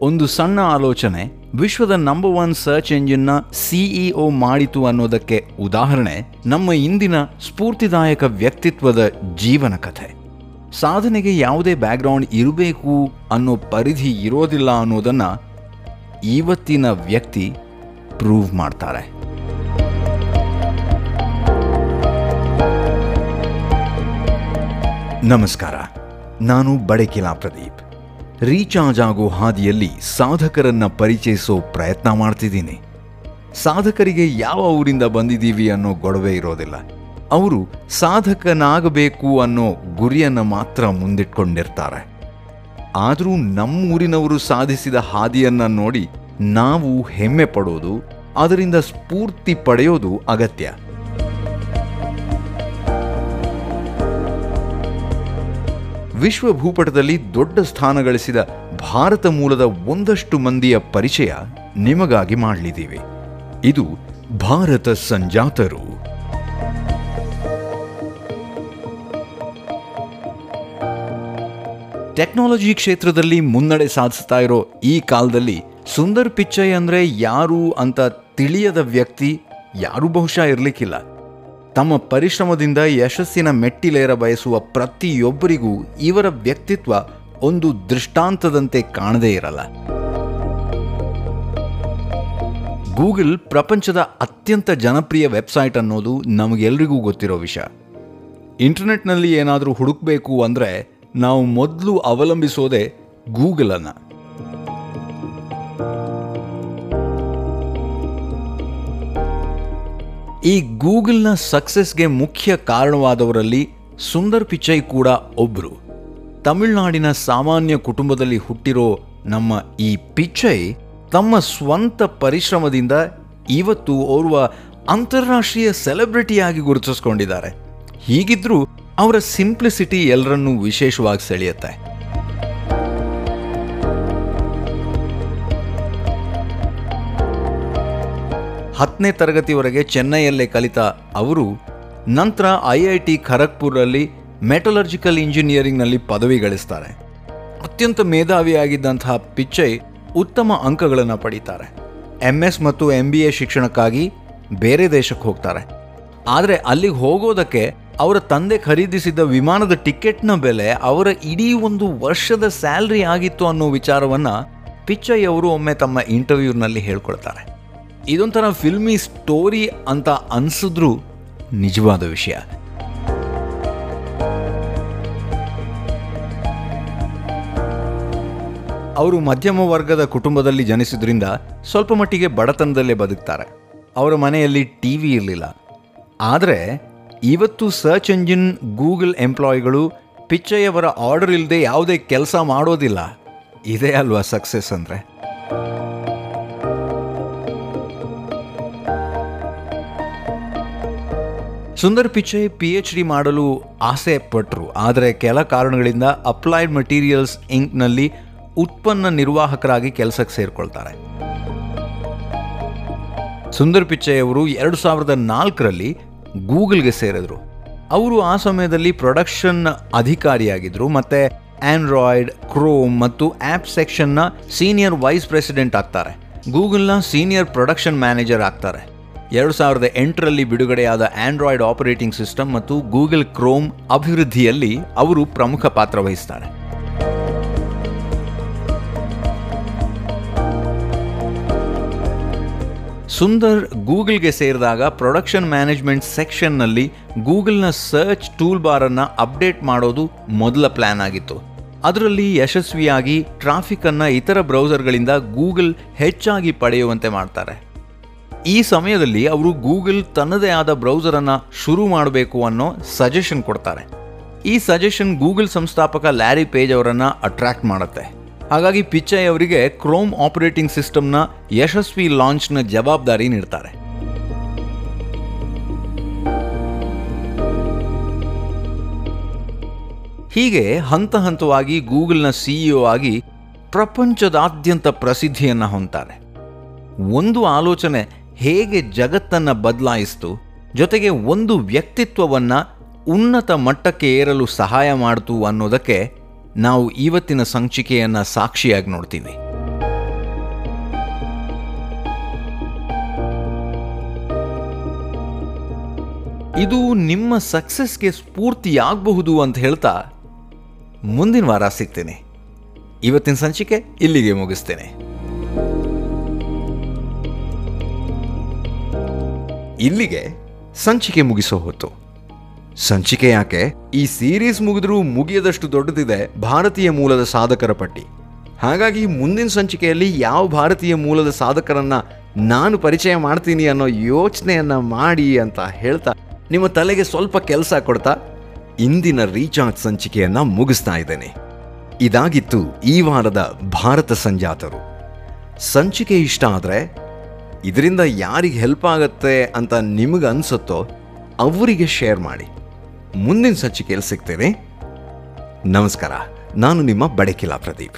ಒಂದು ಸಣ್ಣ ಆಲೋಚನೆ, ವಿಶ್ವದ ನಂಬರ್ ಒನ್ ಸರ್ಚ್ ಎಂಜಿನ್ನ ಸಿಇಒ ಮಾಡಿತು ಅನ್ನೋದಕ್ಕೆ ಉದಾಹರಣೆ, ನಮ್ಮ ಇಂದಿನ ಸ್ಫೂರ್ತಿದಾಯಕ ವ್ಯಕ್ತಿತ್ವದ ಜೀವನ ಕಥೆ. ಸಾಧನೆಗೆ ಯಾವುದೇ ಬ್ಯಾಕ್ಗ್ರೌಂಡ್ ಇರಬೇಕು ಅನ್ನೋ ಪರಿಧಿ ಇರೋದಿಲ್ಲ ಅನ್ನೋದನ್ನ ಇವತ್ತಿನ ವ್ಯಕ್ತಿ ಪ್ರೂವ್ ಮಾಡ್ತಾರೆ. ನಮಸ್ಕಾರ, ನಾನು ಬಡಕಿಲಾ ಪ್ರದೀಪ್. ರೀಚಾರ್ಜ್ ಆಗೋ ಹಾದಿಯಲ್ಲಿ ಸಾಧಕರನ್ನ ಪರಿಚಯಿಸೋ ಪ್ರಯತ್ನ ಮಾಡ್ತಿದ್ದೀನಿ. ಸಾಧಕರಿಗೆ ಯಾವ ಊರಿಂದ ಬಂದಿದ್ದೀವಿ ಅನ್ನೋ ಗೊಡವೆ ಇರೋದಿಲ್ಲ. ಅವರು ಸಾಧಕನಾಗಬೇಕು ಅನ್ನೋ ಗುರಿಯನ್ನು ಮಾತ್ರ ಮುಂದಿಟ್ಕೊಂಡಿರ್ತಾರೆ. ಆದರೂ ನಮ್ಮೂರಿನವರು ಸಾಧಿಸಿದ ಹಾದಿಯನ್ನು ನೋಡಿ ನಾವು ಹೆಮ್ಮೆ ಪಡೋದು, ಅದರಿಂದ ಸ್ಫೂರ್ತಿ ಪಡೆಯೋದು ಅಗತ್ಯ. ವಿಶ್ವ ಭೂಪಟದಲ್ಲಿ ದೊಡ್ಡ ಸ್ಥಾನ ಗಳಿಸಿದ ಭಾರತ ಮೂಲದ ಒಂದಷ್ಟು ಮಂದಿಯ ಪರಿಚಯ ನಿಮಗಾಗಿ ಮಾಡಲಿದ್ದೀವಿ. ಇದು ಭಾರತ ಸಂಜಾತರು. ಟೆಕ್ನಾಲಜಿ ಕ್ಷೇತ್ರದಲ್ಲಿ ಮುನ್ನಡೆ ಸಾಧಿಸ್ತಾ ಇರೋ ಈ ಕಾಲದಲ್ಲಿ ಸುಂದರ್ ಪಿಚ್ಚೈ ಅಂದರೆ ಯಾರು ಅಂತ ತಿಳಿಯದ ವ್ಯಕ್ತಿ ಯಾರೂ ಬಹುಶಃ ಇರಲಿಕ್ಕಿಲ್ಲ. ತಮ್ಮ ಪರಿಶ್ರಮದಿಂದ ಯಶಸ್ಸಿನ ಮೆಟ್ಟಿಲೇರ ಬಯಸುವ ಪ್ರತಿಯೊಬ್ಬರಿಗೂ ಇವರ ವ್ಯಕ್ತಿತ್ವ ಒಂದು ದೃಷ್ಟಾಂತದಂತೆ ಕಾಣದೇ ಇರಲ್ಲ. ಗೂಗಲ್ ಪ್ರಪಂಚದ ಅತ್ಯಂತ ಜನಪ್ರಿಯ ವೆಬ್ಸೈಟ್ ಅನ್ನೋದು ನಮಗೆಲ್ರಿಗೂ ಗೊತ್ತಿರೋ ವಿಷಯ. ಇಂಟರ್ನೆಟ್ನಲ್ಲಿ ಏನಾದರೂ ಹುಡುಕಬೇಕು ಅಂದರೆ ನಾವು ಮೊದಲು ಅವಲಂಬಿಸೋದೆ ಗೂಗಲನ್ನು ಈ ಗೂಗಲ್ನ ಸಕ್ಸಸ್ಗೆ ಮುಖ್ಯ ಕಾರಣವಾದವರಲ್ಲಿ ಸುಂದರ್ ಪಿಚೈ ಕೂಡ ಒಬ್ಬರು ತಮಿಳುನಾಡಿನ ಸಾಮಾನ್ಯ ಕುಟುಂಬದಲ್ಲಿ ಹುಟ್ಟಿರೋ ನಮ್ಮ ಈ ಪಿಚೈ ತಮ್ಮ ಸ್ವಂತ ಪರಿಶ್ರಮದಿಂದ ಇವತ್ತು ಓರ್ವ ಅಂತಾರಾಷ್ಟ್ರೀಯ ಸೆಲೆಬ್ರಿಟಿಯಾಗಿ ಗುರುತಿಸ್ಕೊಂಡಿದ್ದಾರೆ. ಹೀಗಿದ್ರೂ ಅವರ ಸಿಂಪ್ಲಿಸಿಟಿ ಎಲ್ಲರನ್ನೂ ವಿಶೇಷವಾಗಿ ಸೆಳೆಯುತ್ತೆ. ಹತ್ತನೇ ತರಗತಿವರೆಗೆ ಚೆನ್ನೈಯಲ್ಲೇ ಕಲಿತ ಅವರು ನಂತರ ಐ ಐ ಟಿ ಖರಗ್ಪುರಲ್ಲಿ ಮೆಟಲರ್ಜಿಕಲ್ ಇಂಜಿನಿಯರಿಂಗ್ನಲ್ಲಿ ಪದವಿ ಗಳಿಸ್ತಾರೆ. ಅತ್ಯಂತ ಮೇಧಾವಿಯಾಗಿದ್ದಂತಹ ಪಿಚ್ಚೈ ಉತ್ತಮ ಅಂಕಗಳನ್ನು ಪಡೀತಾರೆ. ಎಂ ಎಸ್ ಮತ್ತು ಎಂ ಬಿ ಎ ಶಿಕ್ಷಣಕ್ಕಾಗಿ ಬೇರೆ ದೇಶಕ್ಕೆ ಹೋಗ್ತಾರೆ. ಆದರೆ ಅಲ್ಲಿಗೆ ಹೋಗೋದಕ್ಕೆ ಅವರ ತಂದೆ ಖರೀದಿಸಿದ ವಿಮಾನದ ಟಿಕೆಟ್ನ ಬೆಲೆ ಅವರ ಇಡೀ ಒಂದು ವರ್ಷದ ಸ್ಯಾಲ್ರಿ ಆಗಿತ್ತು ಅನ್ನೋ ವಿಚಾರವನ್ನು ಪಿಚ್ಚೈ ಅವರು ಒಮ್ಮೆ ತಮ್ಮ ಇಂಟರ್ವ್ಯೂನಲ್ಲಿ ಹೇಳ್ಕೊಳ್ತಾರೆ. ಇದೊಂಥರ ಫಿಲ್ಮಿ ಸ್ಟೋರಿ ಅಂತ ಅನ್ಸಿದ್ರೂ ನಿಜವಾದ ವಿಷಯ. ಅವರು ಮಧ್ಯಮ ವರ್ಗದ ಕುಟುಂಬದಲ್ಲಿ ಜನಿಸಿದ್ರಿಂದ ಸ್ವಲ್ಪ ಮಟ್ಟಿಗೆ ಬಡತನದಲ್ಲೇ ಬದುಕ್ತಾರೆ. ಅವರ ಮನೆಯಲ್ಲಿ ಟಿ ವಿ ಇರಲಿಲ್ಲ. ಆದರೆ ಇವತ್ತು ಸರ್ಚ್ ಎಂಜಿನ್ ಗೂಗಲ್ ಎಂಪ್ಲಾಯಿಗಳು ಪಿಚ್ಚಯ್ಯವರ ಆರ್ಡರ್ ಇಲ್ಲದೆ ಯಾವುದೇ ಕೆಲಸ ಮಾಡೋದಿಲ್ಲ. ಇದೇ ಅಲ್ವಾ ಸಕ್ಸಸ್ ಅಂದರೆ? Sundar Pichai P H D ಮಾಡಲು ಆಸೆ ಪಟ್ಟರು ಆದರೆ ಕೆಲ ಕಾರಣಗಳಿಂದ ಅಪ್ಲೈಡ್ ಮಟೀರಿಯಲ್ಸ್ ಇಂಕ್ನಲ್ಲಿ ಉತ್ಪನ್ನ ನಿರ್ವಾಹಕರಾಗಿ ಕೆಲಸಕ್ಕೆ ಸೇರಿಕೊಳ್ತಾರೆ. ಸುಂದರ್ ಪಿಚ್ಚಯ್ ಅವರು ಎರಡು ಸಾವಿರದ ನಾಲ್ಕರಲ್ಲಿ ಗೂಗಲ್ಗೆ ಸೇರಿದ್ರು. ಅವರು ಆ ಸಮಯದಲ್ಲಿ ಪ್ರೊಡಕ್ಷನ್ ಅಧಿಕಾರಿಯಾಗಿದ್ದರು ಮತ್ತು ಆಂಡ್ರಾಯ್ಡ್, ಕ್ರೋಮ್ ಮತ್ತು ಆ್ಯಪ್ ಸೆಕ್ಷನ್ನ ಸೀನಿಯರ್ ವೈಸ್ ಪ್ರೆಸಿಡೆಂಟ್ ಆಗ್ತಾರೆ. ಗೂಗಲ್ನ ಸೀನಿಯರ್ ಪ್ರೊಡಕ್ಷನ್ ಮ್ಯಾನೇಜರ್ ಆಗ್ತಾರೆ. ಎರಡು ಸಾವಿರದ ಎಂಟರಲ್ಲಿ ಬಿಡುಗಡೆಯಾದ ಆಂಡ್ರಾಯ್ಡ್ ಆಪರೇಟಿಂಗ್ ಸಿಸ್ಟಮ್ ಮತ್ತು ಗೂಗಲ್ ಕ್ರೋಮ್ ಅಭಿವೃದ್ಧಿಯಲ್ಲಿ ಅವರು ಪ್ರಮುಖ ಪಾತ್ರ ವಹಿಸ್ತಾರೆ. ಸುಂದರ್ ಗೂಗಲ್ಗೆ ಸೇರಿದಾಗ ಪ್ರೊಡಕ್ಷನ್ ಮ್ಯಾನೇಜ್ಮೆಂಟ್ ಸೆಕ್ಷನ್ನಲ್ಲಿ ಗೂಗಲ್ನ ಸರ್ಚ್ ಟೂಲ್ ಬಾರನ್ನು ಅಪ್ಡೇಟ್ ಮಾಡೋದು ಮೊದಲ ಪ್ಲಾನ್ ಆಗಿತ್ತು. ಅದರಲ್ಲಿ ಯಶಸ್ವಿಯಾಗಿ ಟ್ರಾಫಿಕನ್ನು ಇತರ ಬ್ರೌಸರ್ಗಳಿಂದ ಗೂಗಲ್ ಹೆಚ್ಚಾಗಿ ಪಡೆಯುವಂತೆ ಮಾಡ್ತಾರೆ. ಈ ಸಮಯದಲ್ಲಿ ಅವರು ಗೂಗಲ್ ತನ್ನದೇ ಆದ ಬ್ರೌಸರನ್ನು ಶುರು ಮಾಡಬೇಕು ಅನ್ನೋ ಸಜೆಷನ್ ಕೊಡ್ತಾರೆ. ಈ ಸಜೆಷನ್ ಗೂಗಲ್ ಸಂಸ್ಥಾಪಕ ಲ್ಯಾರಿ ಪೇಜ್ ಅವರನ್ನು ಅಟ್ರಾಕ್ಟ್ ಮಾಡುತ್ತೆ. ಹಾಗಾಗಿ ಪಿಚ್ಚೈ ಅವರಿಗೆ ಕ್ರೋಮ್ ಆಪರೇಟಿಂಗ್ ಸಿಸ್ಟಮ್ನ ಯಶಸ್ವಿ ಲಾಂಚ್ನ ಜವಾಬ್ದಾರಿ ನೀಡ್ತಾರೆ. ಹೀಗೆ ಹಂತ ಹಂತವಾಗಿ ಗೂಗಲ್ನ ಸಿಇಒ ಆಗಿ ಪ್ರಪಂಚದಾದ್ಯಂತ ಪ್ರಸಿದ್ಧಿಯನ್ನು ಹೊಂತಾರೆ ಒಂದು ಆಲೋಚನೆ ಹೇಗೆ ಜಗತ್ತನ್ನು ಬದಲಾಯಿಸ್ತು, ಜೊತೆಗೆ ಒಂದು ವ್ಯಕ್ತಿತ್ವವನ್ನು ಉನ್ನತ ಮಟ್ಟಕ್ಕೆ ಏರಲು ಸಹಾಯ ಮಾಡಿತು ಅನ್ನೋದಕ್ಕೆ ನಾವು ಇವತ್ತಿನ ಸಂಚಿಕೆಯನ್ನು ಸಾಕ್ಷಿಯಾಗಿ ನೋಡ್ತೀವಿ. ಇದು ನಿಮ್ಮ ಸಕ್ಸಸ್ಗೆ ಸ್ಫೂರ್ತಿಯಾಗಬಹುದು ಅಂತ ಹೇಳ್ತಾ ಮುಂದಿನ ವಾರ ಸಿಗ್ತೇನೆ. ಇವತ್ತಿನ ಸಂಚಿಕೆ ಇಲ್ಲಿಗೆ ಮುಗಿಸ್ತೇನೆ. ಇಲ್ಲಿಗೆ ಸಂಚಿಕೆ ಮುಗಿಸೋ ಹೊತ್ತು. ಸಂಚಿಕೆ ಯಾಕೆ ಈ ಸೀರೀಸ್ ಮುಗಿದ್ರೂ ಮುಗಿಯದಷ್ಟು ದೊಡ್ಡದಿದೆ ಭಾರತೀಯ ಮೂಲದ ಸಾಧಕರ ಪಟ್ಟಿ. ಹಾಗಾಗಿ ಮುಂದಿನ ಸಂಚಿಕೆಯಲ್ಲಿ ಯಾವ ಭಾರತೀಯ ಮೂಲದ ಸಾಧಕರನ್ನ ನಾನು ಪರಿಚಯ ಮಾಡ್ತೀನಿ ಅನ್ನೋ ಯೋಚನೆಯನ್ನ ಮಾಡಿ ಅಂತ ಹೇಳ್ತಾ ನಿಮ್ಮ ತಲೆಗೆ ಸ್ವಲ್ಪ ಕೆಲಸ ಕೊಡ್ತಾ ಇಂದಿನ ರೀಚಾರ್ಜ್ ಸಂಚಿಕೆಯನ್ನ ಮುಗಿಸ್ತಾ ಇದ್ದೇನೆ. ಇದಾಗಿತ್ತು ಈ ವಾರದ ಭಾರತ ಸಂಜಾತರು. ಸಂಚಿಕೆ ಇಷ್ಟ ಆದರೆ ಇದರಿಂದ ಯಾರಿಗೆ ಹೆಲ್ಪ್ ಆಗತ್ತೆ ಅಂತ ನಿಮಗೆ ಅನ್ಸುತ್ತೋ ಅವರಿಗೆ ಶೇರ್ ಮಾಡಿ. ಮುಂದಿನ ಸಂಚಿಕೆಯಲ್ಲಿ ಸಿಗ್ತೇನೆ ನಮಸ್ಕಾರ. ನಾನು ನಿಮ್ಮ ಬಡಕಿಲಾ ಪ್ರದೀಪ್.